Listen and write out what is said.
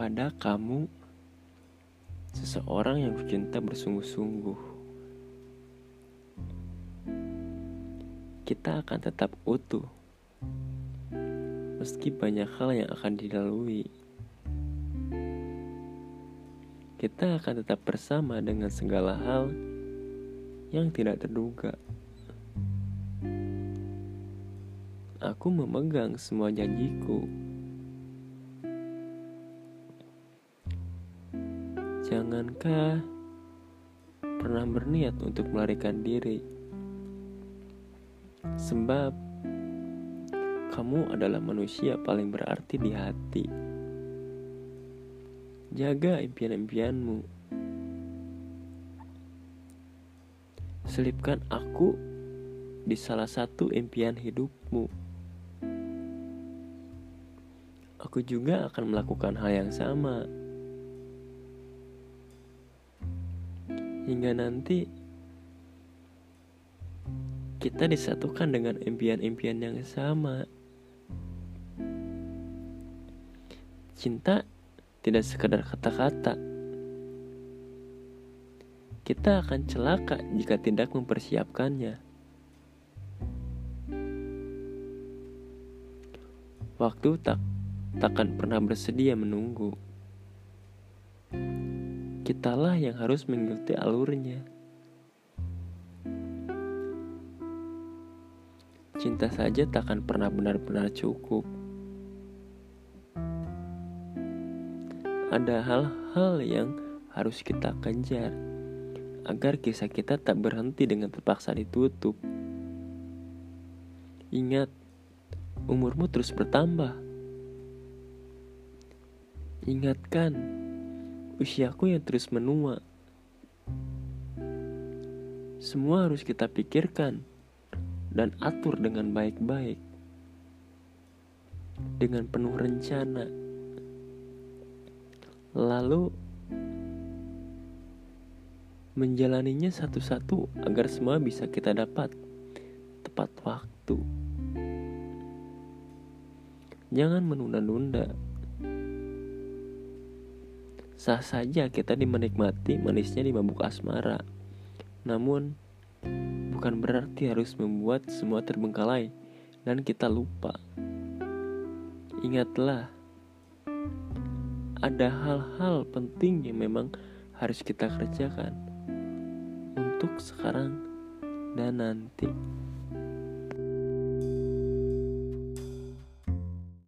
kepada kamu, seseorang yang kucinta bersungguh-sungguh. Kita akan tetap utuh, meski banyak hal yang akan dilalui. Kita akan tetap bersama dengan segala hal yang tidak terduga. Aku memegang semua janjiku. Jangankah pernah berniat untuk melarikan diri? Sebab kamu adalah manusia paling berarti di hati. Jaga impian-impianmu. Selipkan aku di salah satu impian hidupmu. Aku juga akan melakukan hal yang sama. Hingga nanti kita disatukan dengan impian-impian yang sama. Cinta tidak sekadar kata-kata. Kita akan celaka jika tidak mempersiapkannya. Waktu tak takkan pernah bersedia menunggu. Kitalah yang harus mengikuti alurnya. Cinta saja takkan pernah benar-benar cukup. ada hal-hal yang harus kita kejar agar kisah kita tak berhenti dengan terpaksa ditutup. Ingat, umurmu terus bertambah. Ingatkan, usiaku yang terus menua. Semua harus kita pikirkan dan atur dengan baik-baik. Dengan penuh rencana lalu menjalaninya satu-satu agar semua bisa kita dapat tepat waktu. Jangan menunda-nunda. Sah saja kita dimenikmati manisnya di mabuk asmara. Namun, bukan berarti harus membuat semua terbengkalai dan kita lupa. Ingatlah, ada hal-hal penting yang memang harus kita kerjakan untuk sekarang dan nanti.